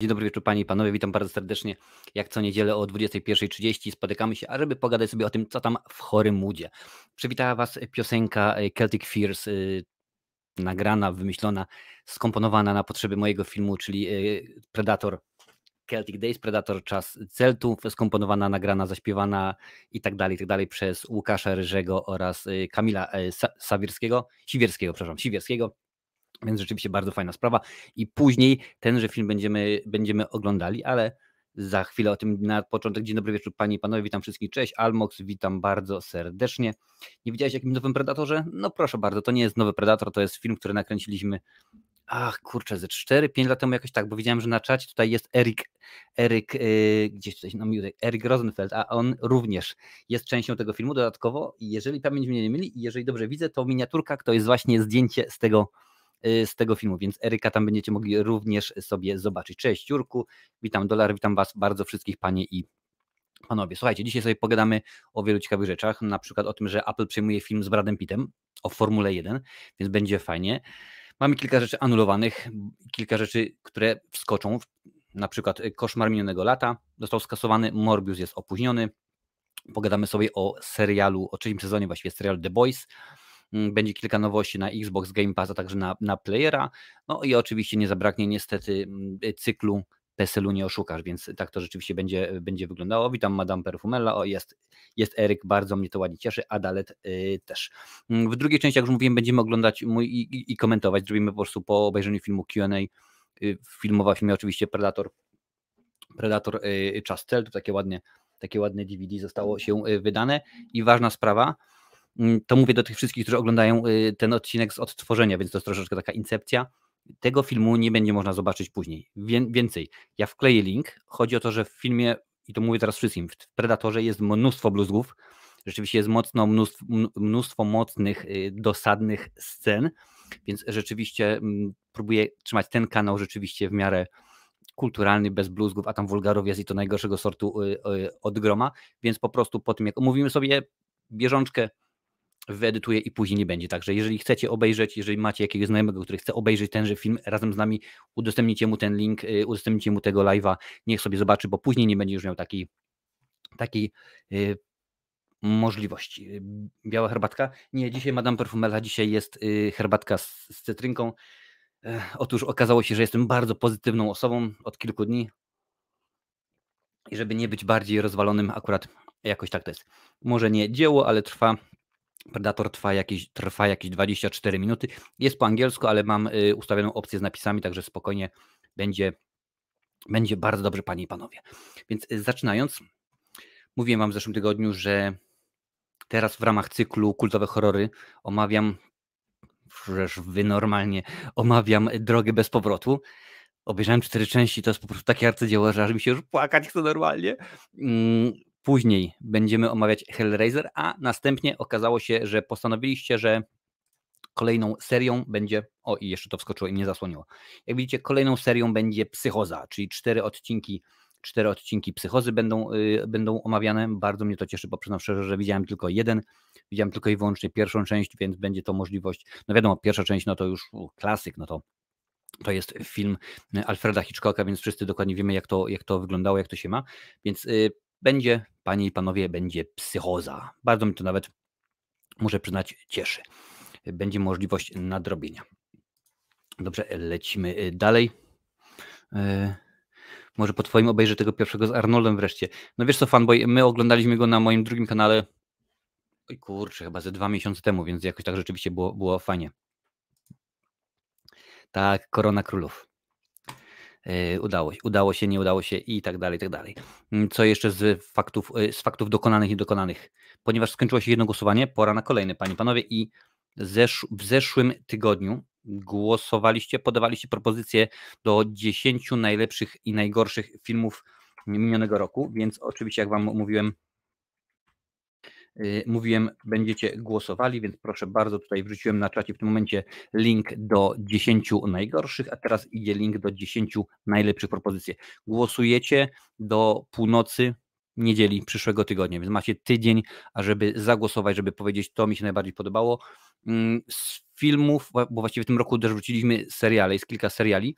Dzień dobry wieczór Panie i Panowie, witam bardzo serdecznie. Jak co niedzielę o 21.30 spotykamy się, a żeby pogadać sobie o tym, co tam w chorym moodzie. Przywitała Was piosenka e, Celtic Fears, y, nagrana, wymyślona, skomponowana na potrzeby mojego filmu, czyli y, Predator Celtic Days, Predator Czas Celtów, skomponowana, nagrana, zaśpiewana i tak dalej, i tak dalej przez Łukasza Ryżego oraz Kamila Sawierskiego, Siwierskiego, przepraszam, Siwierskiego. Więc rzeczywiście bardzo fajna sprawa. I później tenże film będziemy, będziemy oglądali, ale za chwilę o tym na początek. Dzień dobry wieczór Panie i Panowie, witam wszystkich. Cześć, Almox, witam bardzo serdecznie. Nie widziałeś jakim nowym Predatorze? No proszę bardzo, to nie jest nowy Predator, to jest film, który nakręciliśmy ach kurczę, ze 4-5 lat temu jakoś tak, bo widziałem, że na czacie tutaj jest Erik, Erik yy, gdzieś tutaj no, Erik Rosenfeld, a on również jest częścią tego filmu dodatkowo jeżeli pamięć mnie nie myli i jeżeli dobrze widzę, to miniaturka to jest właśnie zdjęcie z tego z tego filmu, więc Eryka tam będziecie mogli również sobie zobaczyć. Cześć Jurku, witam Dolar, witam Was bardzo wszystkich Panie i Panowie. Słuchajcie, dzisiaj sobie pogadamy o wielu ciekawych rzeczach, na przykład o tym, że Apple przejmuje film z Bradem Pittem o Formule 1, więc będzie fajnie. Mamy kilka rzeczy anulowanych, kilka rzeczy, które wskoczą, na przykład Koszmar minionego lata został skasowany, Morbius jest opóźniony, pogadamy sobie o serialu, o trzecim sezonie właściwie serialu The Boys, będzie kilka nowości na Xbox Game Pass, a także na, na Playera. No i oczywiście nie zabraknie niestety mm, cyklu PESEL-u nie oszukasz, więc tak to rzeczywiście będzie, będzie wyglądało. Witam Madame Perfumella, o jest, jest Eryk, bardzo mnie to ładnie cieszy, Adalet yy, też. Mm, w drugiej części, jak już mówiłem, będziemy oglądać mój i, i, i komentować, zrobimy po prostu po obejrzeniu filmu Q&A, yy, filmowa filmie oczywiście Predator, Predator yy, Chastel, to takie ładne, takie ładne DVD zostało się y, wydane i ważna sprawa, Mm, to mówię do tych wszystkich, którzy oglądają y, ten odcinek z odtworzenia, więc to jest troszeczkę taka incepcja. Tego filmu nie będzie można zobaczyć później. Więcej, ja wkleję link. Chodzi o to, że w filmie, i to mówię teraz wszystkim, w Predatorze jest mnóstwo bluzgów. Rzeczywiście jest mocno mnóstwo, mnóstwo mocnych, y, dosadnych scen, więc rzeczywiście mm, próbuję trzymać ten kanał rzeczywiście w miarę kulturalny, bez bluzgów, a tam wulgarów jest i to najgorszego sortu y, od groma, więc po prostu po tym jak omówimy sobie bieżączkę, wyedytuję i później nie będzie. Także jeżeli chcecie obejrzeć, jeżeli macie jakiegoś znajomego, który chce obejrzeć tenże film razem z nami, udostępnijcie mu ten link, y, udostępnijcie mu tego live'a, niech sobie zobaczy, bo później nie będzie już miał takiej, takiej yy, możliwości. Biała herbatka? Nie, dzisiaj Madame Perfumella, dzisiaj jest yy, herbatka z, z cytrynką. Yy, otóż okazało się, że jestem bardzo pozytywną osobą od kilku dni. I żeby nie być bardziej rozwalonym, akurat jakoś tak to jest. Może nie dzieło, ale trwa Predator trwa jakieś, trwa jakieś 24 minuty. Jest po angielsku, ale mam y, ustawioną opcję z napisami, także spokojnie będzie, będzie bardzo dobrze, panie i panowie. Więc y, zaczynając, mówiłem wam w zeszłym tygodniu, że teraz w ramach cyklu Kultowe Horrory omawiam, przecież wy normalnie, omawiam Drogę bez powrotu. Obejrzałem cztery części, to jest po prostu takie arcydzieło, że aż mi się już płakać chce normalnie. Później będziemy omawiać Hellraiser, a następnie okazało się, że postanowiliście, że kolejną serią będzie. O, i jeszcze to wskoczyło i mnie zasłoniło. Jak widzicie, kolejną serią będzie Psychoza, czyli cztery odcinki. Cztery odcinki psychozy będą, yy, będą omawiane. Bardzo mnie to cieszy, bo przyznam szczerze, że widziałem tylko jeden. Widziałem tylko i wyłącznie pierwszą część, więc będzie to możliwość. No wiadomo, pierwsza część no to już u, klasyk, no to to jest film Alfreda Hitchcocka, więc wszyscy dokładnie wiemy, jak to, jak to wyglądało, jak to się ma. Więc yy, będzie, panie i panowie, będzie psychoza. Bardzo mi to nawet, muszę przyznać, cieszy. Będzie możliwość nadrobienia. Dobrze, lecimy y, dalej. Y, może po twoim obejrzę tego pierwszego z Arnoldem wreszcie. No wiesz co, fanboy, my oglądaliśmy go na moim drugim kanale. Oj kurczę, chyba ze dwa miesiące temu, więc jakoś tak rzeczywiście było, było fajnie. Tak, Korona Królów. E, udało, udało się, nie udało się i tak dalej, i tak dalej. Mm, co jeszcze z faktów, e, z faktów dokonanych i dokonanych? Ponieważ skończyło się jedno głosowanie, pora na kolejne, panie panowie i zesz w zeszłym tygodniu głosowaliście, podawaliście propozycje do 10 najlepszych i najgorszych filmów minionego roku, więc oczywiście jak wam mówiłem, Y, mówiłem, będziecie głosowali, więc proszę bardzo, tutaj wrzuciłem na czacie w tym momencie link do 10 najgorszych, a teraz idzie link do 10 najlepszych propozycji. Głosujecie do północy niedzieli przyszłego tygodnia, więc macie tydzień, ażeby zagłosować, żeby powiedzieć, to mi się najbardziej podobało. Mm, z filmów, bo właściwie w tym roku też wrzuciliśmy seriale, jest kilka seriali,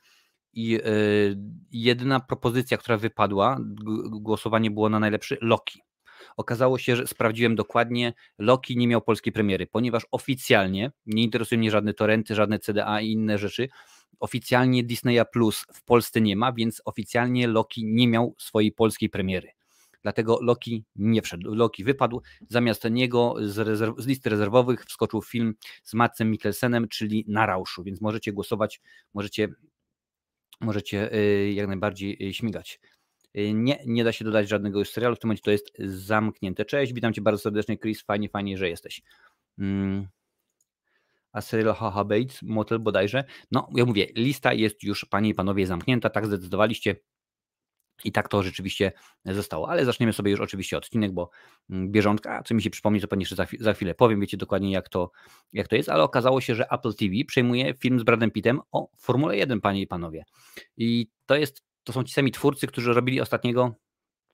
i y, jedyna propozycja, która wypadła, głosowanie było na najlepszy Loki. Okazało się, że sprawdziłem dokładnie, Loki nie miał polskiej premiery, ponieważ oficjalnie, nie interesują mnie żadne torrenty, żadne CDA i inne rzeczy, oficjalnie Disneya Plus w Polsce nie ma, więc oficjalnie Loki nie miał swojej polskiej premiery. Dlatego Loki nie wszedł. Loki wypadł. Zamiast niego z, rezerw- z listy rezerwowych wskoczył film z Matsem Mikkelsenem, czyli Na Rauszu, więc możecie głosować, możecie, możecie y, jak najbardziej y, śmigać. Y, nie, nie da się dodać żadnego już serialu, w tym momencie to jest zamknięte. Cześć, witam Cię bardzo serdecznie, Chris, fajnie, fajnie, że jesteś. Mm. A serial Haha Bates, Motel bodajże. No, ja mówię, lista jest już, Panie i Panowie, zamknięta, tak zdecydowaliście. I tak to rzeczywiście zostało. Ale zaczniemy sobie już oczywiście odcinek, bo mm, bieżątka, co mi się przypomni, to pewnie jeszcze za, za chwilę powiem, wiecie dokładnie jak to, jak to jest, ale okazało się, że Apple TV przejmuje film z Bradem Pittem o Formule 1, panie i panowie. I to jest, to są ci sami twórcy, którzy robili ostatniego,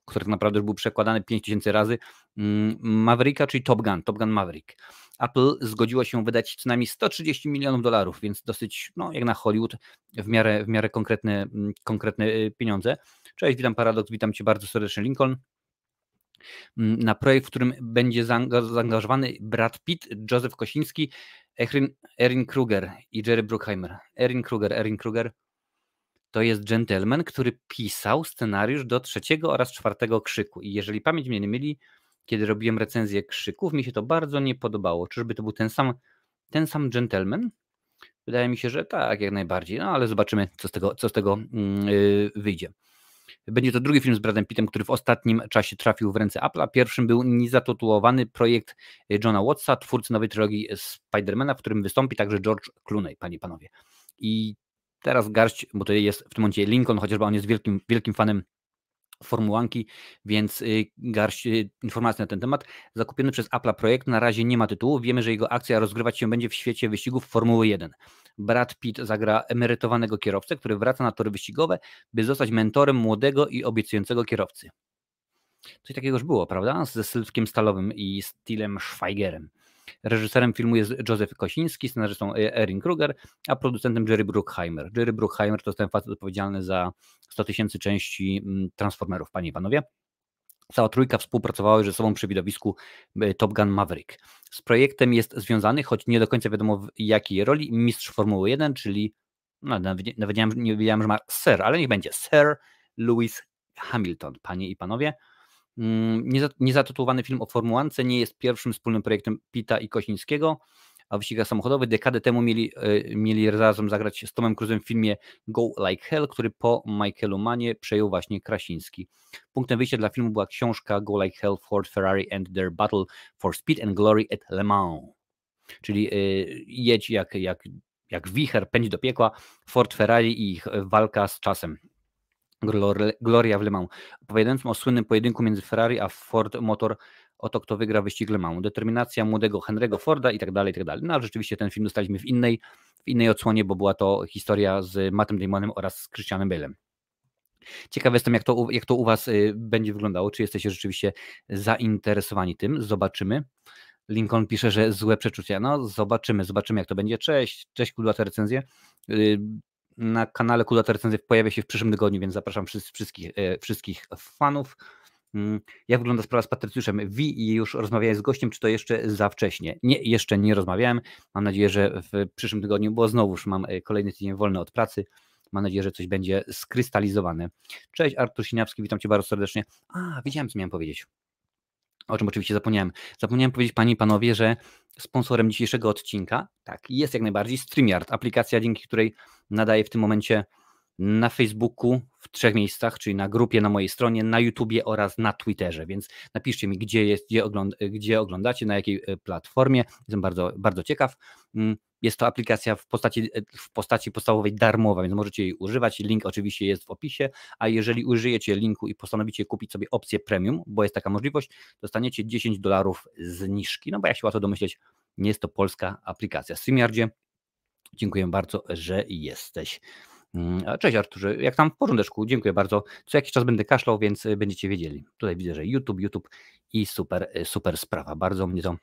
który tak naprawdę już był przekładany 5000 razy, mm, Mavericka, czyli Top Gun, Top Gun Maverick. Apple zgodziło się wydać co najmniej 130 milionów dolarów, więc dosyć, no jak na Hollywood, w miarę, w miarę konkretne, mm, konkretne y, pieniądze. Cześć, witam Paradox, witam Cię bardzo serdecznie, Lincoln. Mm, na projekt, w którym będzie zaangażowany Brad Pitt, Józef Kosiński, Erin, Erin Kruger i Jerry Bruckheimer. Erin Kruger, Erin Kruger to jest gentleman, który pisał scenariusz do trzeciego oraz czwartego krzyku. I jeżeli pamięć mnie nie myli, kiedy robiłem recenzję krzyków, mi się to bardzo nie podobało. Czyżby to był ten sam, ten sam gentleman? Wydaje mi się, że tak, jak najbardziej. No ale zobaczymy, co z tego, co z tego yy, wyjdzie. Będzie to drugi film z Bradem Pittem, który w ostatnim czasie trafił w ręce Apple'a. Pierwszym był niezatotulowany projekt Johna Wattsa, twórcy nowej trylogii Spidermana, w którym wystąpi także George Clooney, panie i panowie. I teraz garść, bo to jest w tym momencie Lincoln, chociażby on jest wielkim, wielkim fanem formułanki, więc y, garść y, informacji na ten temat. Zakupiony przez Apple projekt na razie nie ma tytułu. Wiemy, że jego akcja rozgrywać się będzie w świecie wyścigów Formuły 1. Brad Pitt zagra emerytowanego kierowcę, który wraca na tory wyścigowe, by zostać mentorem młodego i obiecującego kierowcy. Coś takiego już było, prawda? Ze Sylwkiem Stalowym i Stilem Schweigerem. Reżyserem filmu jest Józef Kosiński, scenarzystą e- Erin Kruger, a producentem Jerry Bruckheimer. Jerry Bruckheimer to ten facet odpowiedzialny za 100 tysięcy części mm, Transformerów, panie i panowie. Cała trójka współpracowała ze sobą przy widowisku e, Top Gun Maverick. Z projektem jest związany, choć nie do końca wiadomo w jakiej roli, mistrz Formuły 1, czyli no, nawet, nawet nie wiedziałem, że ma Sir, ale niech będzie Sir Lewis Hamilton, panie i panowie. Mm, niezatytułowany film o Formułance nie jest pierwszym wspólnym projektem Pita i Kosińskiego, a wyścigach samochodowych dekadę temu mieli, e, mieli razem zagrać z Tomem Cruzem w filmie Go Like Hell, który po Michaelu Manie przejął właśnie Krasiński. Punktem wyjścia dla filmu była książka Go Like Hell, Ford, Ferrari and Their Battle for Speed and Glory at Le Mans. Czyli y, jedź jak, jak, jak wicher, pędź do piekła, Ford, Ferrari i ich walka z czasem. Gloria w Le Mans, opowiadającym o słynnym pojedynku między Ferrari a Ford Motor o to, kto wygra wyścig Le Mans. Determinacja młodego Henry'ego Forda i tak dalej, i tak dalej. No ale rzeczywiście ten film dostaliśmy w innej, w innej odsłonie, bo była to historia z Mattem Damonem oraz z Christianem Bale'em. Ciekaw jestem, jak to, jak to u Was y, będzie wyglądało. Czy jesteście rzeczywiście zainteresowani tym? Zobaczymy. Lincoln pisze, że złe przeczucia. No, zobaczymy, zobaczymy, jak to będzie. Cześć, cześć, te recenzje. Na kanale Kulata Recenzji pojawia się w przyszłym tygodniu, więc zapraszam wszystkich, e, wszystkich fanów. Mm, jak wygląda sprawa z Patrycjuszem Wi i już rozmawiałem z gościem, czy to jeszcze za wcześnie? Nie, jeszcze nie rozmawiałem. Mam nadzieję, że w przyszłym tygodniu, bo znowuż mam e, kolejny tydzień wolny od pracy. Mam nadzieję, że coś będzie skrystalizowane. Cześć, Artur Siniawski, witam Cię bardzo serdecznie. A, wiedziałem, co miałem powiedzieć o czym oczywiście zapomniałem. Zapomniałem powiedzieć Pani i Panowie, że sponsorem dzisiejszego odcinka, tak, jest jak najbardziej StreamYard, aplikacja, dzięki której nadaję w tym momencie na Facebooku w trzech miejscach, czyli na grupie na mojej stronie, na YouTubie oraz na Twitterze, więc napiszcie mi, gdzie jest, gdzie, gdzie oglądacie, na jakiej e, platformie. Jestem bardzo, bardzo ciekaw. Jest to aplikacja w postaci, e, w postaci podstawowej darmowa, więc możecie jej używać. Link oczywiście jest w opisie, a jeżeli użyjecie linku i postanowicie kupić sobie opcję premium, bo jest taka możliwość, dostaniecie 10 dolarów zniżki. No bo jak się łatwo domyśleć, nie jest to polska aplikacja. StreamYardzie, dziękuję bardzo, że jesteś. Mm, cześć Arturze, jak tam w porządeczku, dziękuję bardzo. Co jakiś czas będę kaszlał, więc będziecie wiedzieli. Tutaj widzę, że YouTube, YouTube i super, super sprawa. Bardzo mnie to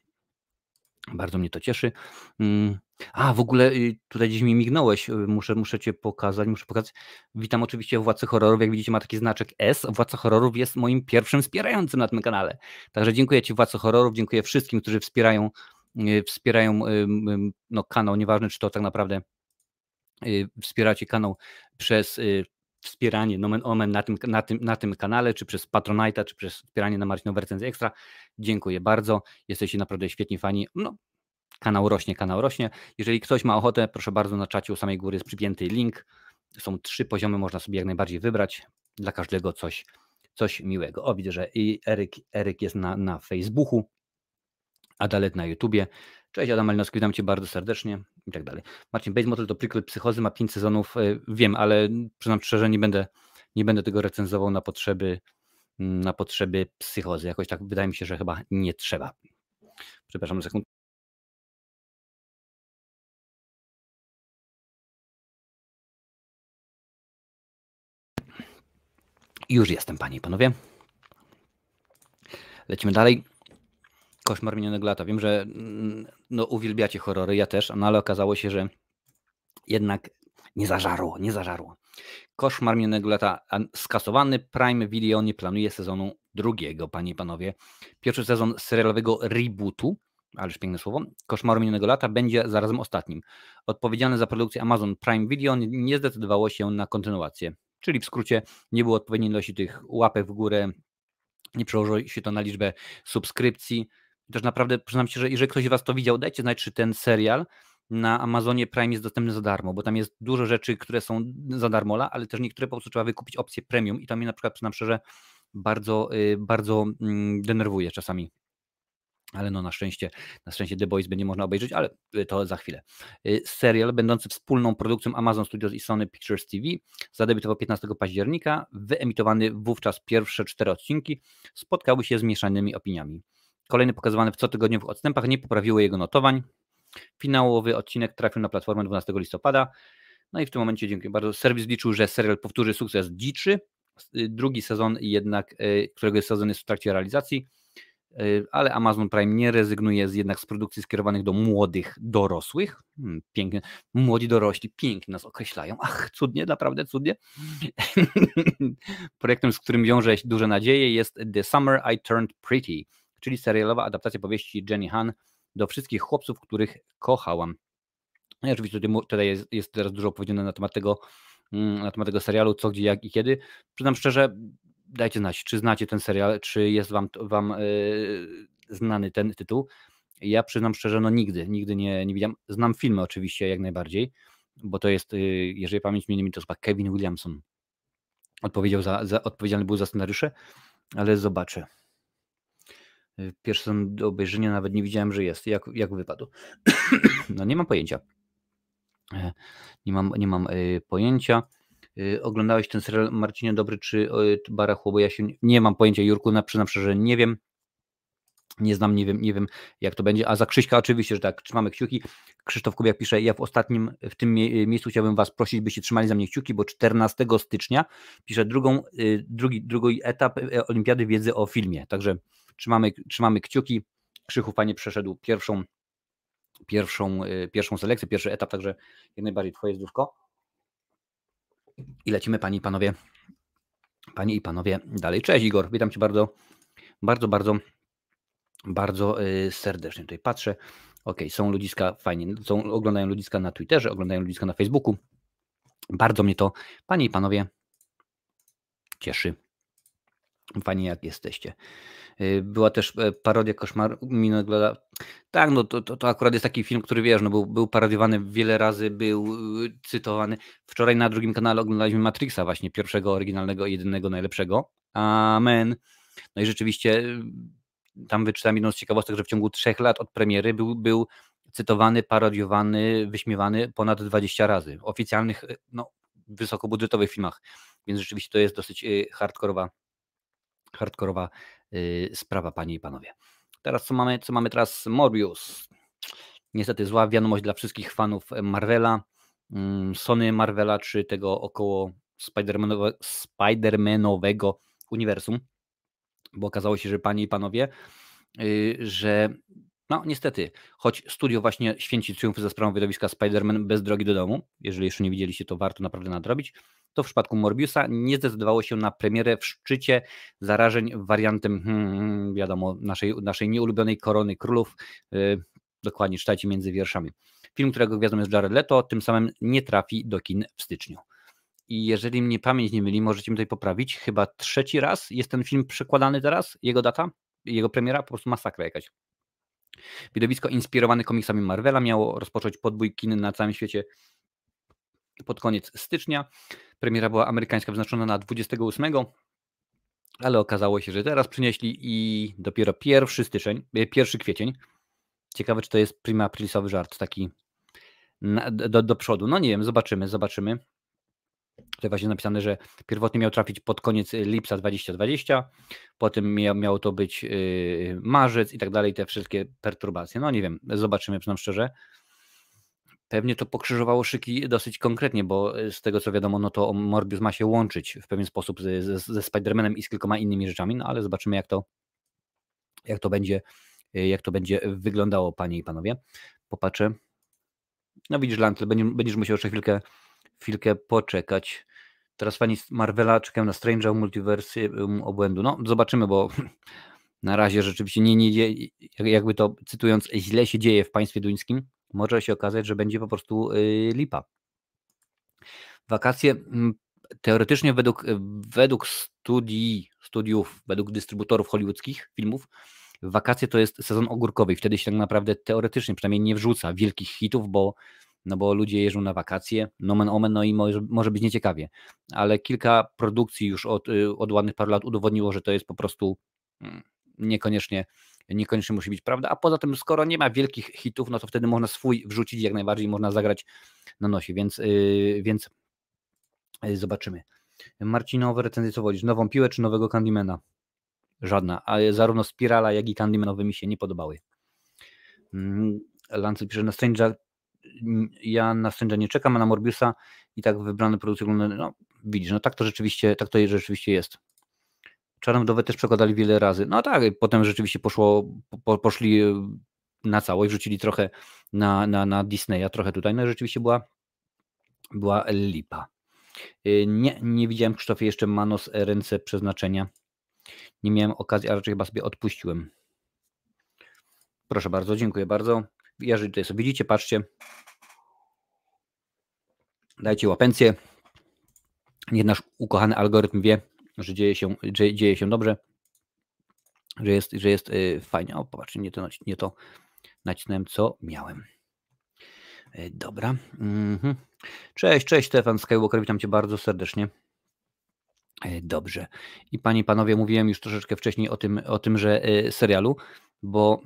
Bardzo mnie to cieszy. Mm, a, w ogóle y, tutaj gdzieś mi mignąłeś, y, muszę, muszę Cię pokazać, muszę pokazać. Witam oczywiście Władcy Horrorów, jak widzicie ma taki znaczek S. Władca Horrorów jest moim pierwszym wspierającym na tym kanale. Także dziękuję Ci Władcy Horrorów, dziękuję wszystkim, którzy wspierają, y, wspierają no, kanał, nieważne czy to tak naprawdę wspieracie kanał przez wspieranie nomen omen na tym, na, tym, na tym kanale, czy przez Patronite'a, czy przez wspieranie na Marcinowe Recenzje Ekstra. Dziękuję bardzo. Jesteście naprawdę świetni fani. No, kanał rośnie, kanał rośnie. Jeżeli ktoś ma ochotę, proszę bardzo, na czacie u samej góry jest przypięty link. Są trzy poziomy, można sobie jak najbardziej wybrać. Dla każdego coś, coś miłego. O, widzę, że i Eryk, Eryk jest na, na Facebooku, Adalet na YouTubie. Cześć Adam Malinowski, witam Cię bardzo serdecznie i tak dalej. Marcin Bates Motel to prequel psychozy, ma 5 sezonów, e, wiem, ale przyznam szczerze, nie będę, nie będę tego recenzował na potrzeby, na potrzeby psychozy. Jakoś tak wydaje mi się, że chyba nie trzeba. Przepraszam sekund. Już jestem, panie i panowie. Lecimy dalej. Koszmar minionego lata. Wiem, że mm, no, uwielbiacie horrory, ja też, no ale okazało się, że jednak nie zażarło, nie zażarło. Koszmar minionego lata skasowany. Prime Video nie planuje sezonu drugiego, panie i panowie. Pierwszy sezon serialowego rebootu, ależ piękne słowo, Koszmaru minionego lata będzie zarazem ostatnim. Odpowiedzialne za produkcję Amazon Prime Video nie zdecydowało się na kontynuację. Czyli w skrócie nie było odpowiedniej ilości tych łapek w górę, nie przełożyło się to na liczbę subskrypcji, też naprawdę przyznam się, że jeżeli ktoś z Was to widział, dajcie znać, czy ten serial na Amazonie Prime jest dostępny za darmo, bo tam jest dużo rzeczy, które są za darmo, ale też niektóre po prostu trzeba wykupić opcję premium i to mnie na przykład, przyznam szczerze, bardzo, y, bardzo mm, denerwuje czasami. Ale no na szczęście, na szczęście The Boys będzie można obejrzeć, ale y, to za chwilę. Y, serial będący wspólną produkcją Amazon Studios i Sony Pictures TV zadebiutował 15 października. Wyemitowany wówczas pierwsze cztery odcinki spotkały się z mieszanymi opiniami. Kolejny pokazywany w cotygodniowych odstępach nie poprawiły jego notowań. Finałowy odcinek trafił na platformę 12 listopada. No i w tym momencie dziękuję bardzo. Serwis liczył, że serial powtórzy sukces Dziczy. Drugi sezon jednak, e, którego sezon jest w trakcie realizacji, e, ale Amazon Prime nie rezygnuje z, jednak z produkcji skierowanych do młodych dorosłych. Hmm, pięknie. Młodzi dorośli pięknie nas określają. Ach, cudnie, naprawdę cudnie. Projektem, z którym wiąże się duże nadzieje jest The Summer I Turned Pretty czyli serialowa adaptacja powieści Jenny Han do wszystkich chłopców, których kochałam. No I oczywiście tutaj jest, jest teraz dużo powiedziane na temat tego, mm, na temat tego serialu, co, gdzie, jak i kiedy. Przyznam szczerze, dajcie znać, czy znacie ten serial, czy jest wam, wam yy, znany ten tytuł. Ja przyznam szczerze, no nigdy, nigdy nie, nie widziałem. Znam filmy oczywiście jak najbardziej, bo to jest, yy, jeżeli pamięć mnie nie to chyba Kevin Williamson odpowiedział za, za, odpowiedzialny był za scenariusze, ale zobaczę. Y, pierwszy sezon do obejrzenia nawet nie widziałem, że jest. Jak, jak wypadł? no nie mam pojęcia. E, nie mam, nie mam y, pojęcia. Y, oglądałeś ten serial Marcinie Dobry czy Barachło, bo ja się nie mam pojęcia, Jurku, na przyznam szczerze, nie wiem. Nie znam, nie wiem, nie wiem jak to będzie. A za Krzyśka oczywiście, że tak, trzymamy kciuki. Krzysztof Kubiak pisze, ja w ostatnim, w tym miejscu chciałbym Was prosić, byście trzymali za mnie kciuki, bo 14 stycznia piszę drugą, drugi, drugi etap e, Olimpiady Wiedzy o filmie. Także Trzymamy, trzymamy kciuki. Krzychu fajnie przeszedł pierwszą, pierwszą, y, pierwszą selekcję, pierwszy etap, także jak najbardziej Twoje zdrówko. I lecimy, Panie i Panowie. Panie i Panowie, dalej. Cześć Igor, witam Cię bardzo, bardzo, bardzo, bardzo y, serdecznie. Tutaj patrzę. Ok, są ludziska, fajnie, są, oglądają ludziska na Twitterze, oglądają ludziska na Facebooku. Bardzo mnie to, Panie i Panowie, cieszy. Fajnie jak jesteście. Y, była też e, parodia Koszmar minionego Tak, no to, to, to, akurat jest taki film, który wiesz, no był, był parodiowany wiele razy, był y, cytowany. Wczoraj na drugim kanale oglądaliśmy Matrixa właśnie, pierwszego, oryginalnego, jedynego, najlepszego. Amen. No i rzeczywiście tam wyczytałem jedną z ciekawostek, że w ciągu trzech lat od premiery był, był cytowany, parodiowany, wyśmiewany ponad 20 razy. W oficjalnych, no, wysokobudżetowych filmach. Więc rzeczywiście to jest dosyć hardkorowa, hardkorowa Y, sprawa, panie i panowie. Teraz co mamy? Co mamy teraz? Morbius. Niestety zła wiadomość dla wszystkich fanów Marvela, mm, Sony Marvela, czy tego około Spider-Manowego uniwersum, bo okazało się, że panie i panowie, y, że No niestety, choć studio właśnie święci triumfy za sprawą widowiska Spider-Man bez drogi do domu, jeżeli jeszcze nie widzieliście, to warto naprawdę nadrobić, to w przypadku Morbiusa nie zdecydowało się na premierę w szczycie zarażeń wariantem, hmm, hmm wiadomo, naszej, naszej nieulubionej korony królów, yy, dokładnie czytajcie między wierszami. Film, którego gwiazdą jest Jared Leto, tym samym nie trafi do kin w styczniu. I jeżeli mnie pamięć nie myli, możecie mi tutaj poprawić, chyba trzeci raz jest ten film przekładany teraz, jego data, jego premiera, po prostu masakra jakaś. Widowisko inspirowane komiksami Marvela miało rozpocząć podbój kin na całym świecie pod koniec stycznia. Premiera była amerykańska wyznaczona na 28, ale okazało się, że teraz przynieśli i dopiero 1 styczeń, 1 kwiecień. Ciekawe, czy to jest prima aprilisowy żart, taki do, do przodu. No nie wiem, zobaczymy, zobaczymy. Tutaj właśnie napisane, że pierwotnie miał trafić pod koniec lipca 2020, potem miał, miało to być yy, marzec i tak dalej, te wszystkie perturbacje. No nie wiem, zobaczymy, przynajmniej szczerze. Pewnie to pokrzyżowało szyki dosyć konkretnie, bo z tego co wiadomo, no to Morbius ma się łączyć w pewien sposób ze, ze, Spider-Manem i z kilkoma innymi rzeczami, no ale zobaczymy jak to, jak to będzie, jak to będzie wyglądało, panie i panowie. Popatrzę. No widzisz, Lantle, będziesz musiał jeszcze chwilkę chwilkę poczekać. Teraz fani Marvela czekają na Strange'a Multiversum obłędu. No, zobaczymy, bo na razie rzeczywiście nie, nie dzieje, jakby to cytując, źle się dzieje w państwie duńskim. Może się okazać, że będzie po prostu yy, lipa. Wakacje mm, teoretycznie według, według studii, studiów, według dystrybutorów hollywoodzkich filmów, wakacje to jest sezon ogórkowy wtedy się tak naprawdę teoretycznie przynajmniej nie wrzuca wielkich hitów, bo no bo ludzie jeżdżą na wakacje, nomen omen, no i może, może być nieciekawie. Ale kilka produkcji już od, y, od ładnych paru lat udowodniło, że to jest po prostu mm, niekoniecznie, niekoniecznie musi być prawda. A poza tym, skoro nie ma wielkich hitów, no to wtedy można swój wrzucić jak najbardziej, można zagrać na nosie, więc, yy, więc yy, zobaczymy. Marcinowe recenzje co wolisz? Nową piłę czy nowego Candymana? Żadna, ale zarówno Spirala, jak i Candymanowy mi się nie podobały. Mm, Lancet pisze na Stranger ja na Strange'a nie czekam, a na Morbiusa i tak wybrane produkcje no widzisz, no tak to rzeczywiście, tak to rzeczywiście jest. Czarną też przekładali wiele razy. No tak, potem rzeczywiście poszło, po, poszli na całość, wrzucili trochę na, na, na Disneya, trochę tutaj, no rzeczywiście była, była lipa. Y, nie, nie widziałem Krzysztofie jeszcze Manos ręce przeznaczenia. Nie miałem okazji, a raczej chyba sobie odpuściłem. Proszę bardzo, dziękuję bardzo. Jeżeli tutaj sobie widzicie, patrzcie. Dajcie łapencję. Niech nasz ukochany algorytm wie, że dzieje się, że dzieje się dobrze, że jest, że jest yy, fajnie. O, popatrzcie, nie to, nie to nacisnąłem, co miałem. Yy, dobra. Mhm. Cześć, cześć Stefan Skywalker, witam Cię bardzo serdecznie. Yy, dobrze. I Panie i Panowie, mówiłem już troszeczkę wcześniej o tym, o tymże serialu, bo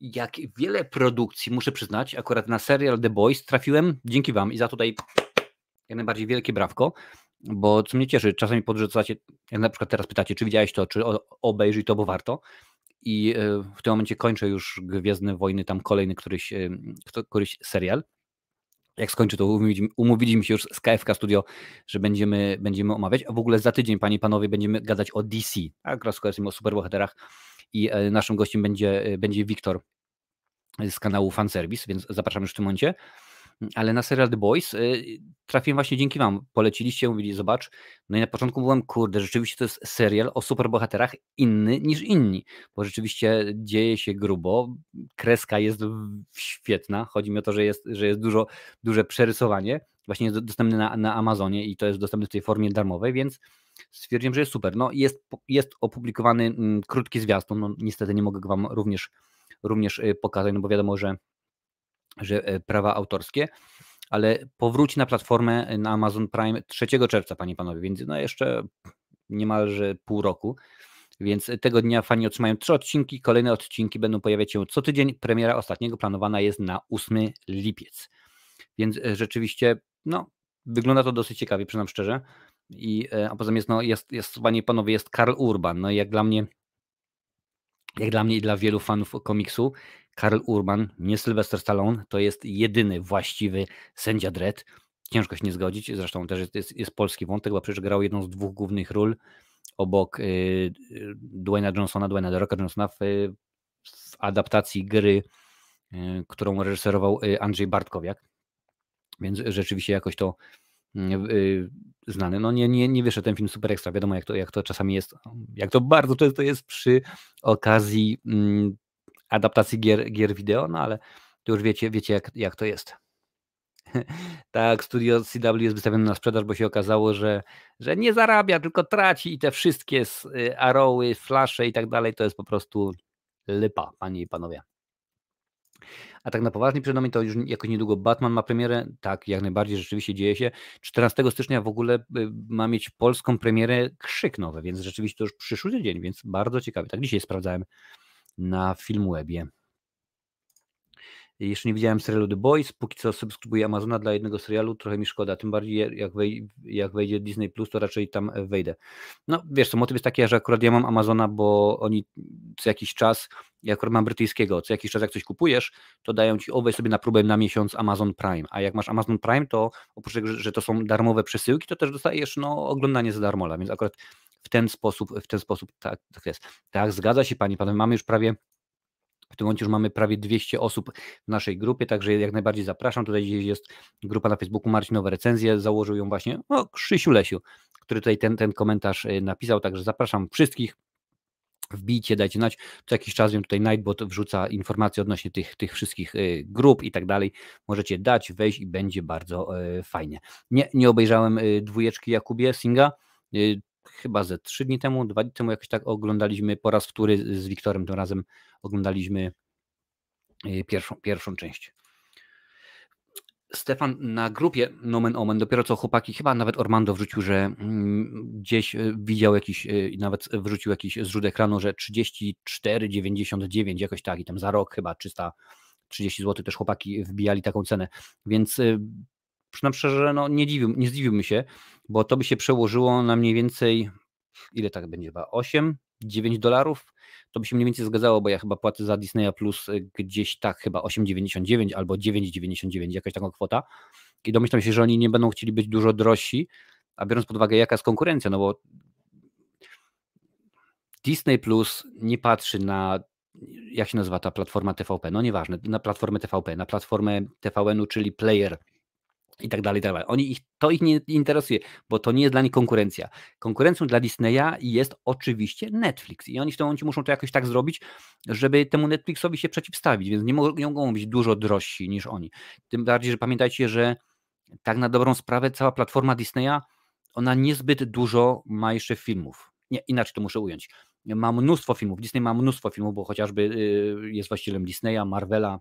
jak wiele produkcji, muszę przyznać, akurat na serial The Boys trafiłem dzięki Wam i za tutaj jak najbardziej wielkie brawko, bo co mnie cieszy, czasami podrzucacie, jak na przykład teraz pytacie, czy widziałeś to, czy obejrzyj to, bo warto. I e, w tym momencie kończę już Gwiezdne Wojny, tam kolejny któryś, e, któryś serial. Jak skończę, to umówiliśmy, się już z KFK Studio, że będziemy, będziemy omawiać, a w ogóle za tydzień, panie i panowie, będziemy gadać o DC, a akurat skojarzymy o superbohaterach i e, naszym gościem będzie, e, będzie Wiktor z kanału Fanservice, więc zapraszam już w tym momencie. Ale na serial The Boys e, trafiłem właśnie dzięki Wam. Poleciliście, mówili, zobacz. No i na początku byłem, kurde, rzeczywiście to jest serial o superbohaterach inny niż inni, bo rzeczywiście dzieje się grubo, kreska jest świetna. Chodzi mi o to, że jest, że jest dużo, duże przerysowanie. Właśnie jest dostępny na, na Amazonie i to jest dostępne w tej formie darmowej, więc stwierdziłem, że jest super. No jest, jest opublikowany mm, krótki zwiastun, no niestety nie mogę go Wam również, również y, pokazać, no bo wiadomo, że, że e, prawa autorskie, ale powróci na platformę na Amazon Prime 3 czerwca, Panie i Panowie, więc no jeszcze niemalże pół roku. Więc tego dnia fani otrzymają trzy odcinki. Kolejne odcinki będą pojawiać się co tydzień. Premiera ostatniego planowana jest na 8 lipiec. Więc e, rzeczywiście, no, wygląda to dosyć ciekawie, przyznam szczerze. I, e, a poza tym jest, no, jest, jest, panie panowie, jest Karl Urban. No i jak dla mnie, jak dla mnie i dla wielu fanów komiksu, Karl Urban, nie Sylvester Stallone, to jest jedyny właściwy sędzia Dredd. Ciężko się nie zgodzić, zresztą też jest, jest, jest polski wątek, bo przecież grał jedną z dwóch głównych ról obok y, y Dwayna Johnsona, Dwayna The Rocka Johnsona w, w adaptacji gry, którą reżyserował Andrzej Bartkowiak, więc rzeczywiście jakoś to znany. No nie, nie, nie wyszedł ten film super ekstra, wiadomo jak to, jak to czasami jest, jak to bardzo często jest przy okazji mm, adaptacji gier, gier wideo, no ale to już wiecie, wiecie jak, jak to jest. tak, studio CW jest wystawione na sprzedaż, bo się okazało, że, że nie zarabia, tylko traci i te wszystkie y, aroły, flasze i tak dalej, to jest po prostu lipa, panie i panowie. A tak na poważnie przed nami to już jakoś niedługo Batman ma premierę. Tak, jak najbardziej rzeczywiście dzieje się. 14 stycznia w ogóle y, ma mieć polską premierę Krzyk nowy, więc rzeczywiście to już przyszły tydzień, więc bardzo ciekawy. Tak dzisiaj sprawdzałem na Filmwebie. Jeszcze nie widziałem serialu The Boys, póki co subskrybuję Amazona dla jednego serialu, trochę mi szkoda, tym bardziej jak, wej, jak wejdzie Disney Plus, to raczej tam wejdę. No wiesz co, motyw jest taki, że akurat ja mam Amazona, bo oni co jakiś czas, ja akurat mam brytyjskiego, co jakiś czas jak coś kupujesz, to dają ci, o sobie na próbę na miesiąc Amazon Prime, a jak masz Amazon Prime, to oprócz tego, że to są darmowe przesyłki, to też dostajesz no, oglądanie za darmola, więc akurat w ten sposób, w ten sposób tak, tak jest. Tak, zgadza się Pani, Panowie, mamy już prawie w tym momencie już mamy prawie 200 osób w naszej grupie, także jak najbardziej zapraszam. Tutaj jest grupa na Facebooku Marcinowe Recenzje, założył ją właśnie no, Krzysiu Lesiu, który tutaj ten, ten komentarz y, napisał, także zapraszam wszystkich. Wbijcie, dajcie znać. Co jakiś czas wiem, tutaj Nightbot wrzuca informacje odnośnie tych, tych wszystkich y, grup i tak dalej. Możecie dać, wejść i będzie bardzo y, fajnie. Nie, nie obejrzałem dwójeczki Jakubie Singa chyba ze trzy dni temu, dwa dni temu jakoś tak oglądaliśmy po raz wtóry z Wiktorem, tym razem oglądaliśmy y, pierwszą, pierwszą część. Stefan na grupie Nomen Omen, dopiero co chłopaki, chyba nawet Ormando wrzucił, że mm, gdzieś y, widział jakiś, y, nawet wrzucił jakiś zrzut ekranu, że 34,99 jakoś tak i tam za rok chyba 330 zł też chłopaki wbijali taką cenę, więc przynajmniej szczerze, no nie, dziwił, nie zdziwiłbym się, bo to by się przełożyło na mniej więcej, ile tak będzie chyba, 8, 9 dolarów, to by się mniej więcej zgadzało, bo ja chyba płacę za Disneya Plus y, gdzieś tak chyba 8,99 albo 9,99, jakaś taka kwota. I domyślam się, że oni nie będą chcieli być dużo drożsi, a biorąc pod uwagę jaka jest konkurencja, no bo Disney Plus nie patrzy na jak się nazywa ta platforma TVP, no nieważne, na platformę TVP, na platformę TVN-u, czyli player i tak dalej, i tak dalej. Oni ich, to ich nie interesuje, bo to nie jest dla nich konkurencja. Konkurencją dla Disneya jest oczywiście Netflix i oni w tym momencie muszą to jakoś tak zrobić, żeby temu Netflixowi się przeciwstawić, więc nie mogą, być dużo drożsi niż oni. Tym bardziej, że pamiętajcie, że tak na dobrą sprawę cała platforma Disneya, ona niezbyt dużo ma jeszcze filmów. Nie, inaczej to muszę ująć. Ma mnóstwo filmów, Disney ma mnóstwo filmów, bo chociażby y, jest właścicielem Disneya, Marvela,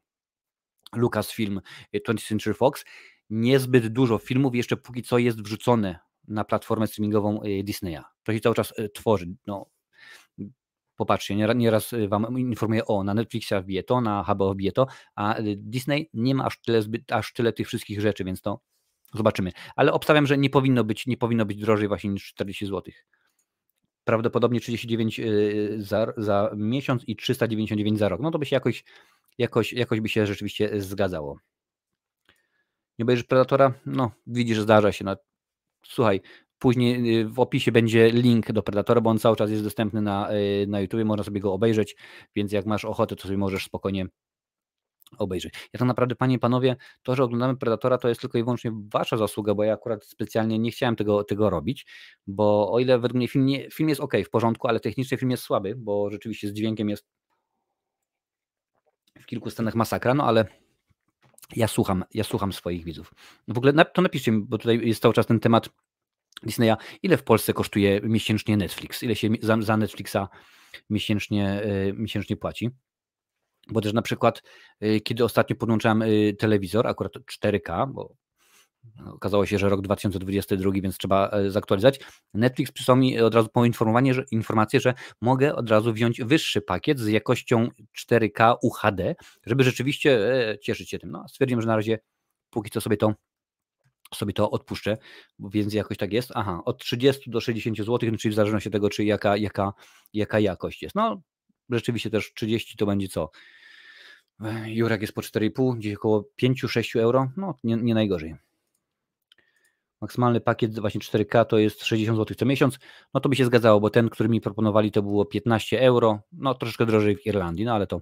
Lucasfilm, 20th y, Century Fox niezbyt dużo filmów jeszcze póki co jest wrzucone na platformę streamingową y, Disneya. To się cały czas y, tworzy. No, popatrzcie, nieraz y, Wam informuję, o, na Netflixa wbije to, na HBO wbije to, a Disney nie ma aż tyle, zbyt, aż tyle tych wszystkich rzeczy, więc to zobaczymy. Ale obstawiam, że nie powinno być, nie powinno być drożej właśnie niż 40 zł. Prawdopodobnie 39 za, za miesiąc i 399 za rok. No to by się jakoś, jakoś, jakoś by się rzeczywiście zgadzało. Nie obejrzysz Predatora? No, widzisz, zdarza się. No, słuchaj, później y, w opisie będzie link do Predatora, bo on cały czas jest dostępny na, y, na YouTube, można sobie go obejrzeć, więc jak masz ochotę, to sobie możesz spokojnie obejrzeć. Ja to naprawdę, panie i panowie, to, że oglądamy Predatora, to jest tylko i wyłącznie wasza zasługa, bo ja akurat specjalnie nie chciałem tego, tego robić, bo o ile według mnie film, nie, film jest ok, w porządku, ale technicznie film jest słaby, bo rzeczywiście z dźwiękiem jest w kilku scenach masakra, no ale ja słucham, ja słucham swoich widzów. W ogóle to napiszcie bo tutaj jest cały czas ten temat Disneya. Ile w Polsce kosztuje miesięcznie Netflix? Ile się za, za Netflixa miesięcznie, yy, miesięcznie płaci? Bo też na przykład, yy, kiedy ostatnio podłączałem yy, telewizor, akurat 4K, bo Okazało się, że rok 2022, więc trzeba e, zaktualizować. Netflix przysłał mi od razu poinformowanie, że, informację, że mogę od razu wziąć wyższy pakiet z jakością 4K UHD, żeby rzeczywiście e, cieszyć się tym. No, stwierdziłem, że na razie póki co sobie to sobie to odpuszczę, więc jakoś tak jest. Aha, od 30 do 60 zł, no, czyli w zależności od tego, czy jaka, jaka, jaka jakość jest. No, rzeczywiście też 30 to będzie co? E, Jurek jest po 4,5, gdzieś około 5-6 euro, no nie, nie najgorzej maksymalny pakiet właśnie 4K to jest 60 zł co miesiąc, no to by się zgadzało, bo ten, który mi proponowali to było 15 euro, no troszeczkę drożej w Irlandii, no ale to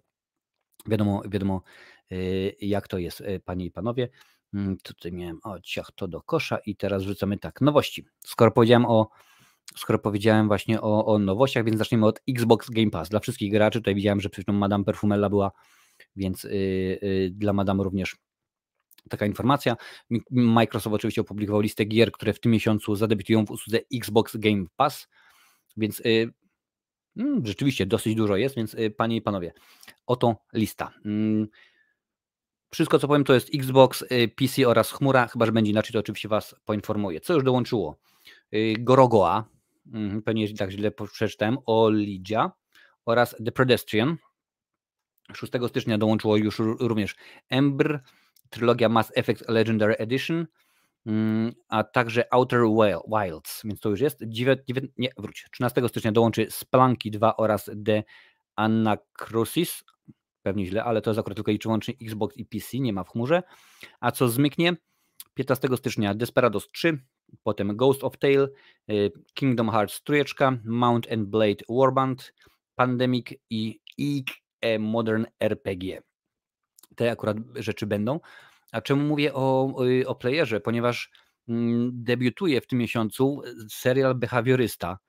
Wiadomo, wiadomo y, jak to jest, y, panie i panowie. Mm, tutaj miałem, o ciach, to do kosza i teraz wrzucamy tak, nowości. Skoro powiedziałem o, skoro powiedziałem właśnie o, o nowościach, więc zaczniemy od Xbox Game Pass. Dla wszystkich graczy, tutaj widziałem, że przecież Madame Perfumella była, więc yy, dla Madame również taka informacja. Microsoft oczywiście opublikował listę gier, które w tym miesiącu zadebiutują w usłudze Xbox Game Pass, więc yy, Hmm, rzeczywiście dosyć dużo jest, więc y, panie i panowie, oto lista. Hmm, wszystko, co powiem, to jest Xbox, y, PC oraz chmura, chyba że będzie inaczej, to oczywiście Was poinformuję. Co już dołączyło? Y, Gorogoa, mhm, pewnie tak źle przeczytałem, Olidzia oraz The Pedestrian. 6 stycznia dołączyło już również Ember, trylogia Mass Effect Legendary Edition, Mm, a także Outer Wilds, więc to już jest. 9, 9, nie, wróć. 13 stycznia dołączy Spelunky 2 oraz The Anacrusis. Pewnie źle, ale to jest akurat tylko i wyłącznie Xbox i PC, nie ma w chmurze. A co zmyknie? 15 stycznia Desperados 3, potem Ghost of Tale, y, Kingdom Hearts 3, Mount and Blade Warband, Pandemic i Ig e Modern RPG. Te akurat rzeczy będą. A czemu mówię o, y, o playerze? Ponieważ mm, debiutuje w tym miesiącu serial Behawiorysta.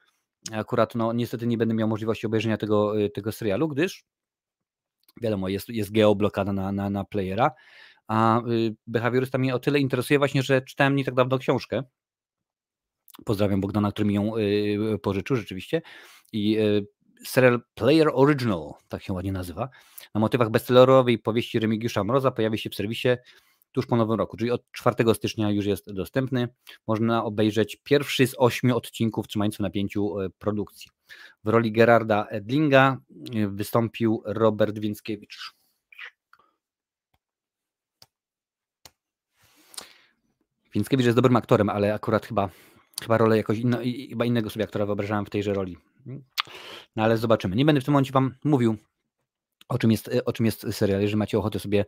Akurat no, niestety nie będę miał możliwości obejrzenia tego, y, tego serialu, gdyż wiadomo, jest, jest geoblokada na, na, na playera, a y, behawiorysta mnie o tyle interesuje właśnie, że czytałem nie tak dawno książkę. Pozdrawiam Bogdana, który mi ją pożyczył rzeczywiście. I serial Player Original, tak się ładnie nazywa, na motywach bestsellerowej powieści Remigiusza Mroza pojawi się w serwisie tuż po nowym roku, czyli od 4 stycznia już jest dostępny. Można obejrzeć pierwszy z ośmiu odcinków trzymający na pięciu e, produkcji. W roli Gerarda Edlinga e, wystąpił Robert Więckiewicz. Więckiewicz jest dobrym aktorem, ale akurat chyba, chyba rolę jakoś inno, chyba innego sobie aktora wyobrażałem w tejże roli. No ale zobaczymy. Nie będę w tym momencie Wam mówił, o czym jest, o czym jest serial. Jeżeli macie ochotę sobie,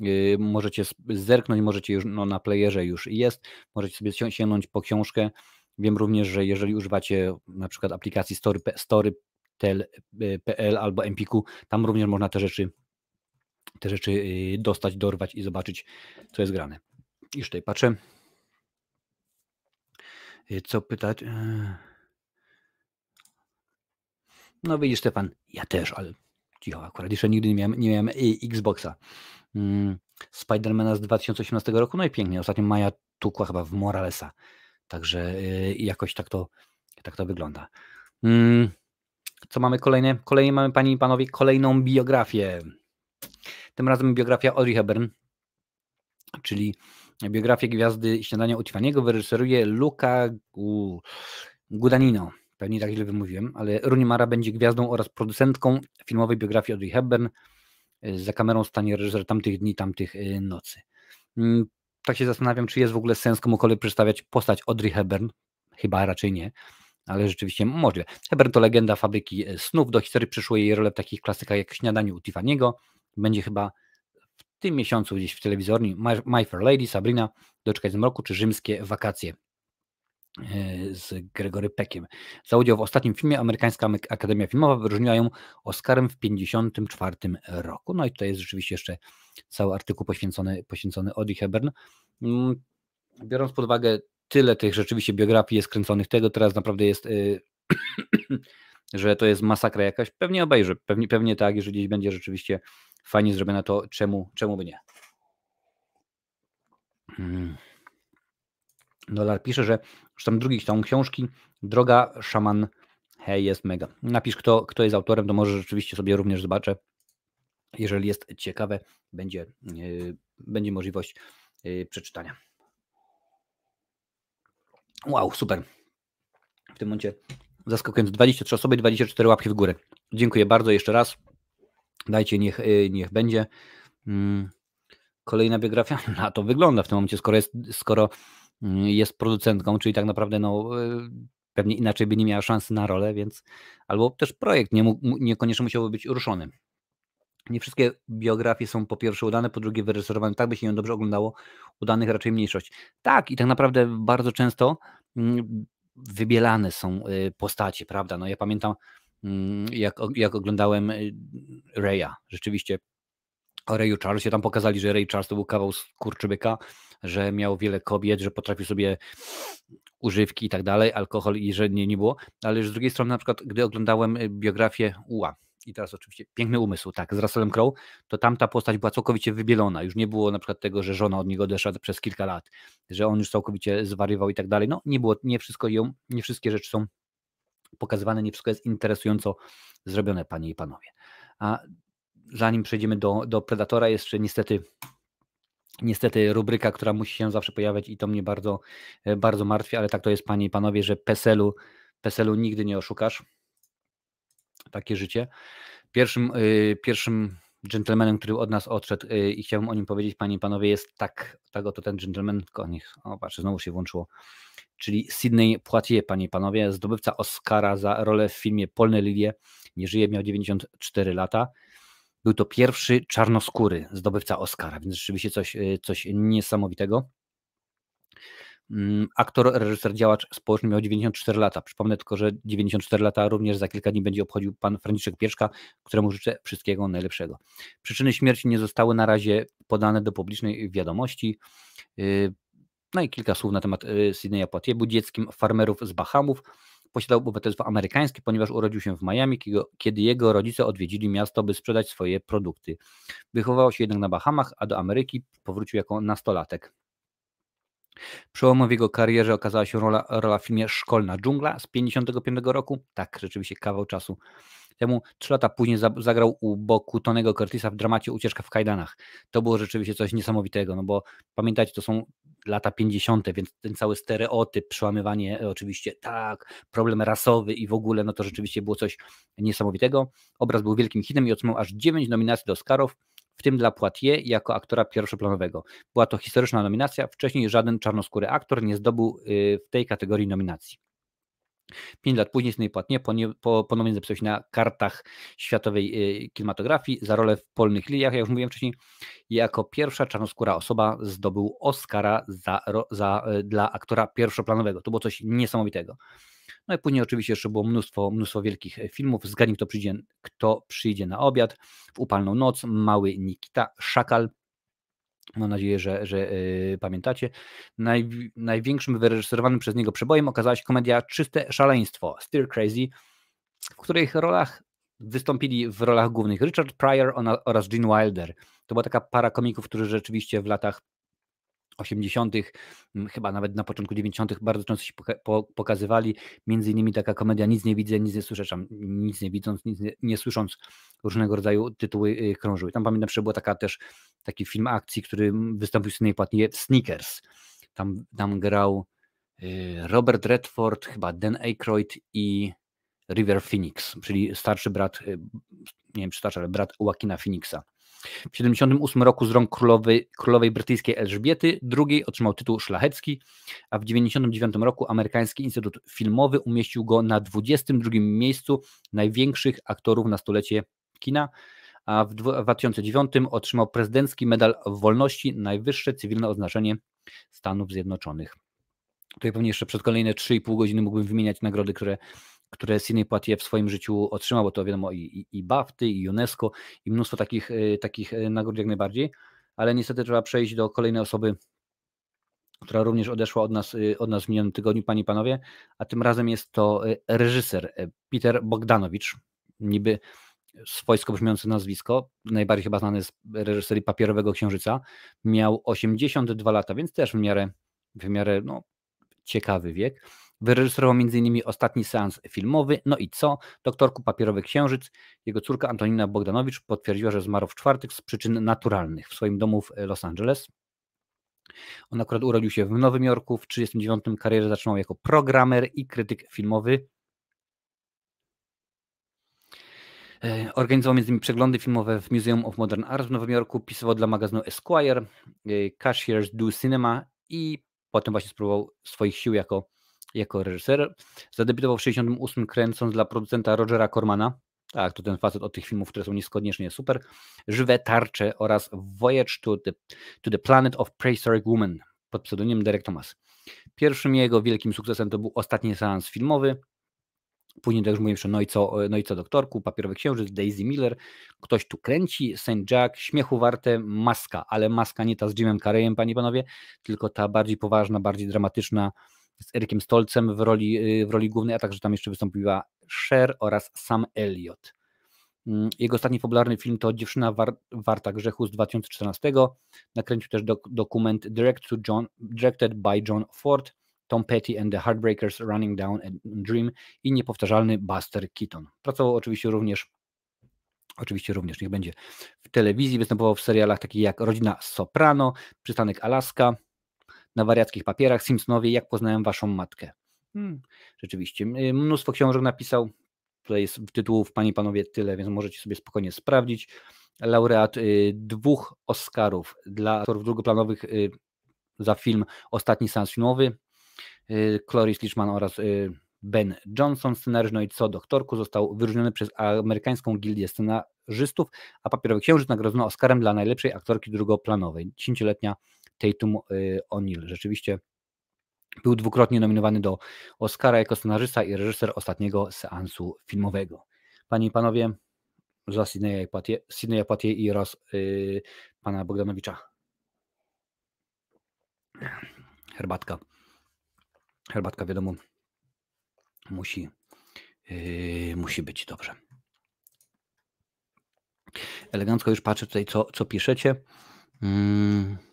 yy, możecie zerknąć, możecie już no, na playerze już jest, możecie sobie sięgnąć po książkę. Wiem również, że jeżeli używacie na przykład aplikacji Story, albo Empiku, tam również można te rzeczy, te rzeczy yy, dostać, dorwać i zobaczyć, co jest grane. Już tutaj patrzę. Yy, co pytać? No widzisz Stefan, ja też, ale cicho, akurat jeszcze nigdy nie miałem, nie miałem Xboxa. Mm, Spidermana z 2018 roku, no i pięknie. Ostatnio Maja tukła chyba w Moralesa. Także y, jakoś tak to, tak to wygląda. Mm, co mamy kolejne? Kolejnie mamy, panie i panowie, kolejną biografię. Tym razem biografia Audrey Hepburn, czyli biografię gwiazdy śniadania u Tiffany'ego wyreżyseruje Luca Gudagnino pewnie tak źle wymówiłem, ale Rooney Mara będzie gwiazdą oraz producentką filmowej biografii Audrey Hepburn. Y, za kamerą stanie reżyser tamtych dni, tamtych y, nocy. Mm, tak się zastanawiam, czy jest w ogóle sens komukolwiek przedstawiać postać Audrey Hepburn. Chyba raczej nie, ale rzeczywiście możliwe. Hepburn to legenda fabryki y, snów. Do historii przyszło jej rolę w takich klasykach jak Śniadanie u Tiffany'ego. Będzie chyba w tym miesiącu gdzieś w telewizorni My Fair Lady, Sabrina, Doczekać z mroku czy Rzymskie wakacje. E, z Gregory Peckiem. Za udział w ostatnim filmie Amerykańska Akademia Filmowa wyróżniła ją Oscarem w 1954 roku. No i tutaj jest rzeczywiście jeszcze cały artykuł poświęcony, poświęcony Audrey Hepburn. Mm, biorąc pod uwagę tyle tych rzeczywiście biografii jest kręconych, tego teraz naprawdę jest, y, że to jest masakra jakaś. Pewnie obejrzę, pewnie, pewnie tak, jeżeli gdzieś będzie rzeczywiście fajnie zrobione, to czemu, czemu by nie. Hmm. Dolar pisze, że tam drugi tom książki, Droga Szaman Hej jest mega. Napisz, kto, kto jest autorem, to może rzeczywiście sobie również zobaczę. Jeżeli jest ciekawe, będzie, yy, będzie możliwość yy, przeczytania. Wow, super. W tym momencie zaskakując 23 osoby, 24 łapki w górę. Dziękuję bardzo jeszcze raz. Dajcie, niech, yy, niech będzie. Mm, kolejna biografia. Na to wygląda w tym momencie, skoro jest, skoro jest producentką, czyli tak naprawdę no, y, pewnie inaczej by nie miała szansy na rolę, więc albo też projekt nie mógł, niekoniecznie musiałby być ruszony. Nie wszystkie biografie są po pierwsze udane, po drugie wyreżyserowane tak, by się ją dobrze oglądało, udanych raczej mniejszość. Tak, i tak naprawdę bardzo często mm, wybielane są y, postacie, prawda? No ja pamiętam, mm, jak, jak oglądałem y, Reya, rzeczywiście o Rayu Charlesie. Tam pokazali, że Ray Charles to był kawał skurczybyka, że miał wiele kobiet, że potrafił sobie używki i tak dalej, alkohol i że nie, nie było. Ale z drugiej strony, na przykład, gdy oglądałem y, biografię Ua, i teraz oczywiście piękny umysł, tak, z Russellem Crowe, to tamta postać była całkowicie wybielona. Już nie było na przykład tego, że żona od niego odeszła przez kilka lat, że on już całkowicie zwariował i tak dalej. No nie było, nie wszystko ją, nie wszystkie rzeczy są pokazywane, nie wszystko jest interesująco zrobione, panie i panowie. A zanim przejdziemy do, do Predatora, jeszcze niestety niestety rubryka, która musi się zawsze pojawiać i to mnie bardzo, bardzo martwi, ale tak to jest, panie i panowie, że PESEL-u, PESEL-u nigdy nie oszukasz. Takie życie. Pierwszym, yy, pierwszym gentlemanem, który od nas odszedł yy, i chciałbym o nim powiedzieć, panie i panowie, jest tak, tak oto ten gentleman, tylko niech, o patrzę, znowu się włączyło, czyli Sidney Poitier, panie i panowie, zdobywca Oscara za rolę w filmie Polne Lilie, nie żyje, miał 94 lata. Był to pierwszy czarnoskóry zdobywca Oscara, więc rzeczywiście coś, y, coś niesamowitego. Mm, aktor, reżyser, działacz społeczny miał 94 lata. Przypomnę tylko, że 94 lata również za kilka dni będzie obchodził pan Franciszek Pieszka, któremu życzę wszystkiego najlepszego. Przyczyny śmierci nie zostały na razie podane do publicznej wiadomości. Y, no i kilka słów na temat y, Sydneya Poitier. Był dzieckiem farmerów z Bahamów. Posiadał obywatelstwo amerykańskie, ponieważ urodził się w Miami, kiedy jego rodzice odwiedzili miasto, by sprzedać swoje produkty. Wychował się jednak na Bahamach, a do Ameryki powrócił jako nastolatek. Przełomem w jego karierze okazała się rola, rola w filmie Szkolna dżungla z 1955 roku. Tak, rzeczywiście kawał czasu temu. Trzy lata później zagrał u boku Tonego Curtisa w dramacie Ucieczka w kajdanach. To było rzeczywiście coś niesamowitego, no bo pamiętajcie, to są lata 50., więc ten cały stereotyp, przełamywanie e, oczywiście, tak, problem rasowy i w ogóle, no to rzeczywiście było coś niesamowitego. Obraz był wielkim hitem i otrzymał aż 9 nominacji do Oscarów, w tym dla Poitier jako aktora pierwszoplanowego. Była to historyczna nominacja, wcześniej żaden czarnoskóry aktor nie zdobył y, w tej kategorii nominacji. Pięć lat później Sidney Poitier ponownie zapisał się na kartach światowej y, kinematografii za rolę w Polnych Liliach, jak już mówiłem wcześniej, jako pierwsza czarnoskóra osoba zdobył Oscara za, za, y, dla aktora pierwszoplanowego. To było coś niesamowitego. No i później oczywiście jeszcze było mnóstwo, mnóstwo wielkich filmów. Zgadnij, kto przyjdzie, kto przyjdzie na obiad. W upalną noc, Mały Nikita, Szakal, Mam nadzieję, że, że yy, pamiętacie. Naj, największym wyreżyserowanym przez niego przebojem okazała się komedia Czyste Szaleństwo, Stir Crazy, w których rolach wystąpili w rolach głównych Richard Pryor oraz Gene Wilder. To była taka para komików, którzy rzeczywiście w latach 80., chyba nawet na początku 90., bardzo często się pokazywali. Między innymi taka komedia Nic nie widzę, nic nie słyszę, nic nie widząc, nic nie, nie słysząc, różnego rodzaju tytuły y, krążyły. Tam pamiętam, że była taka też taki film akcji, który wystąpił z najpłatniej Sneakers. Tam, tam grał y, Robert Redford, chyba Dan Aykroyd i River Phoenix, czyli starszy brat, y, nie wiem czy starszy, ale brat Joaquina Phoenixa. W 1978 roku z rąk królowej, królowej brytyjskiej Elżbiety II otrzymał tytuł szlachecki, a w 1999 roku amerykański Instytut Filmowy umieścił go na 22 miejscu największych aktorów na stulecie kina, a w 2009 otrzymał prezydencki medal wolności, najwyższe cywilne oznaczenie Stanów Zjednoczonych. Tutaj pewnie jeszcze przez kolejne 3,5 godziny mógłbym wymieniać nagrody, które które Sidney Poitier w swoim życiu otrzymał, bo to wiadomo i, i, i BAFTY, i UNESCO, i mnóstwo takich, y, takich y, nagród jak najbardziej, ale niestety trzeba przejść do kolejnej osoby, która również odeszła od nas, y, od nas w minionym tygodniu, panie i panowie, a tym razem jest to reżyser Peter Bogdanowicz, niby swojsko brzmiące nazwisko, najbardziej chyba znany z reżyserii Papierowego Księżyca, miał 82 lata, więc też w miarę, w miarę no, ciekawy wiek. Wyreżyserował m.in. ostatni seans filmowy. No i co? Doktorku Papierowy Księżyc. Jego córka Antonina Bogdanowicz potwierdziła, że zmarł w czwartek z przyczyn naturalnych w swoim domu w Los Angeles. On akurat urodził się w Nowym Jorku. W 1939 karierę zaczynał jako programer i krytyk filmowy. E, organizował m.in. przeglądy filmowe w Museum of Modern Art w Nowym Jorku, pisywał dla magazynu Esquire, e, Cashiers Do Cinema i potem właśnie spróbował swoich sił jako jako reżyser. Zadebiutował w 68 kręcąc dla producenta Rogera Cormana. Tak, to ten facet od tych filmów, które są nieskoniecznie super. Żywe tarcze oraz Voyage to the, to the Planet of Prehistoric Woman pod pseudonimem Derek Thomas. Pierwszym jego wielkim sukcesem to był ostatni seans filmowy. Później, już mówiłem jeszcze, no i, co, no i co doktorku, Papierowy Księżyc, Daisy Miller, Ktoś tu kręci, St. Jack, Śmiechu warte, Maska, ale Maska nie ta z Jimem Carreyem, panie i panowie, tylko ta bardziej poważna, bardziej dramatyczna z Erykiem Stolcem w roli, y, w roli głównej, a także tam jeszcze wystąpiła Cher oraz Sam Elliott. Mm, jego ostatni popularny film to Dziewczyna war, Warta Grzechu z 2014. Nakręcił też dok dokument Direct to John, Directed by John Ford, Tom Petty and the Heartbreakers Running Down a Dream i niepowtarzalny Buster Keaton. Pracował oczywiście również Oczywiście również niech będzie w telewizji, występował w serialach takich jak Rodzina Soprano, Przystanek Alaska, na wariackich papierach, Simpsonowie, Jak poznałem waszą matkę. Hmm, rzeczywiście, mnóstwo książek napisał, tutaj jest tytułów, panie i panowie, tyle, więc możecie sobie spokojnie sprawdzić. Laureat y, dwóch Oscarów dla aktorów drugoplanowych y, za film Ostatni seans filmowy, y, Cloris Lichman oraz Ben Johnson, scenariusz, no i co doktorku, został wyróżniony przez amerykańską gildię scenarzystów, a Papierowy Księżyc nagrodzono Oscarem dla najlepszej aktorki drugoplanowej. Dziesięcioletnia Tatum O'Neill. Rzeczywiście był dwukrotnie nominowany do Oscara jako scenarzysta i reżyser ostatniego seansu filmowego. Panie i panowie, za Sydneya Poitier i Ros yy, pana Bogdanowicza. Herbatka. Herbatka, wiadomo, musi, yy, musi być dobrze. Elegancko już patrzę tutaj, co, co piszecie. Yy.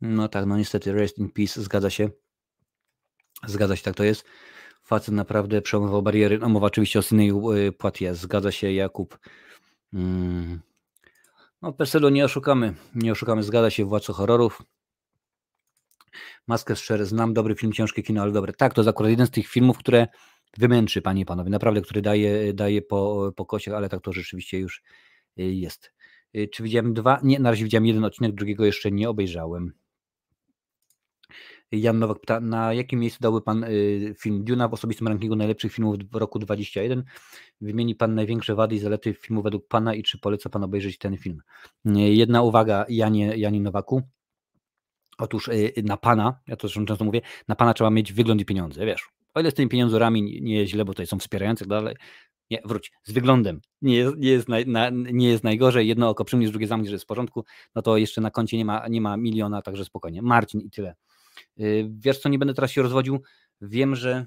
No tak, no niestety, rest in peace, zgadza się. Zgadza się, tak to jest. Facet naprawdę przełamywał bariery. No mowa oczywiście o Sidney y, Poitier. Zgadza się, Jakub. Mm. No Perselu nie oszukamy. Nie oszukamy, zgadza się, Władco Horrorów. Maskę szczerze, znam dobry film, ciężkie kino, ale dobre. Tak, to jest akurat jeden z tych filmów, które wymęczy, panie i panowie. Naprawdę, który daje, daje po, po ale tak to rzeczywiście już y, jest. Y, czy widziałem dwa? Nie, na razie widziałem jeden odcinek, drugiego jeszcze nie obejrzałem. Jan Nowak pyta, na jakim miejscu dałby Pan y, film Duna w osobistym rankingu najlepszych filmów w roku 2021? Wymieni Pan największe wady i zalety filmu według Pana i czy poleca Pan obejrzeć ten film? Y, jedna uwaga, Janie, Janie Nowaku. Otóż na Pana, ja to zresztą często mówię, na Pana trzeba mieć wygląd i pieniądze, wiesz. O ile z tymi pieniądzami nie jest źle, bo tutaj są wspierające, tak dalej, nie, wróć, z wyglądem nie jest, nie jest, naj, na, nie jest najgorzej, jedno oko przymierz, drugie zamkniesz, że jest w porządku, no to jeszcze na koncie nie ma, nie ma miliona, także spokojnie. Marcin i tyle. Y, wiesz co, nie będę teraz się rozwodził. Wiem, że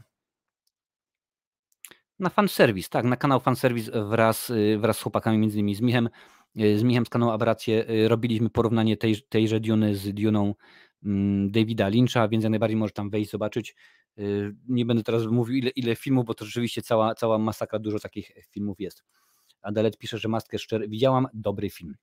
na fanserwis, tak, na kanał fanserwis wraz, y, wraz z chłopakami, między innymi z Michem, y, z Michem z kanału Aberracje robiliśmy porównanie tej, tejże Duny z Duną mm, Davida Lyncha, więc jak najbardziej może tam wejść, zobaczyć. Nie będę teraz mówił ile, ile filmów, bo to rzeczywiście cała, cała masakra, dużo takich filmów jest. Adalet pisze, że Maskę Szczer widziałam, dobry film.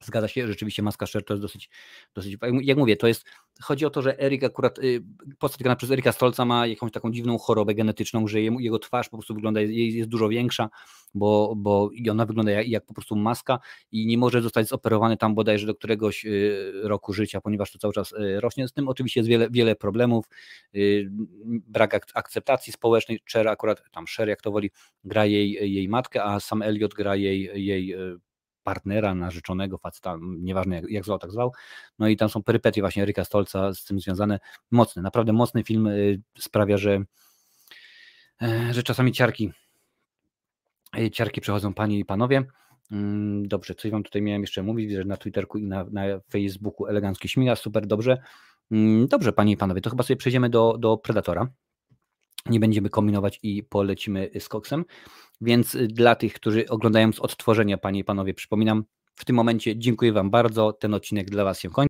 Zgadza się, rzeczywiście Maska Szer to jest dosyć, dosyć, jak mówię, to jest, chodzi o to, że Erik akurat, y, postać grana przez Erika Stolca ma jakąś taką dziwną chorobę genetyczną, że jego twarz po prostu wygląda, jest, dużo większa, bo, bo i ona wygląda jak, jak, po prostu maska i nie może zostać zoperowany tam bodajże do któregoś y, roku życia, ponieważ to cały czas y, rośnie. Z tym oczywiście jest wiele, wiele problemów, brak akceptacji społecznej, Cher akurat, tam Cher jak to woli, gra jej, jej matkę, a sam Elliot gra jej, jej partnera, narzeczonego, faceta, nieważne jak, jak zwał, tak zwał. No i tam są perypetie właśnie Eryka Stolca z tym związane. Mocny, naprawdę mocny film y, sprawia, że, e, że czasami ciarki, y, ciarki przechodzą panie i panowie. Mm, dobrze, coś wam tutaj miałem jeszcze mówić, że na Twitterku i na, na Facebooku elegancki śmiga, super, dobrze. Mm, dobrze, panie i panowie, to chyba sobie przejdziemy do, do Predatora. Nie będziemy kombinować i polecimy z koksem. Więc y, dla tych, którzy oglądają z odtworzenia, panie i panowie, przypominam, w tym momencie dziękuję Wam bardzo. Ten odcinek dla Was się kończy.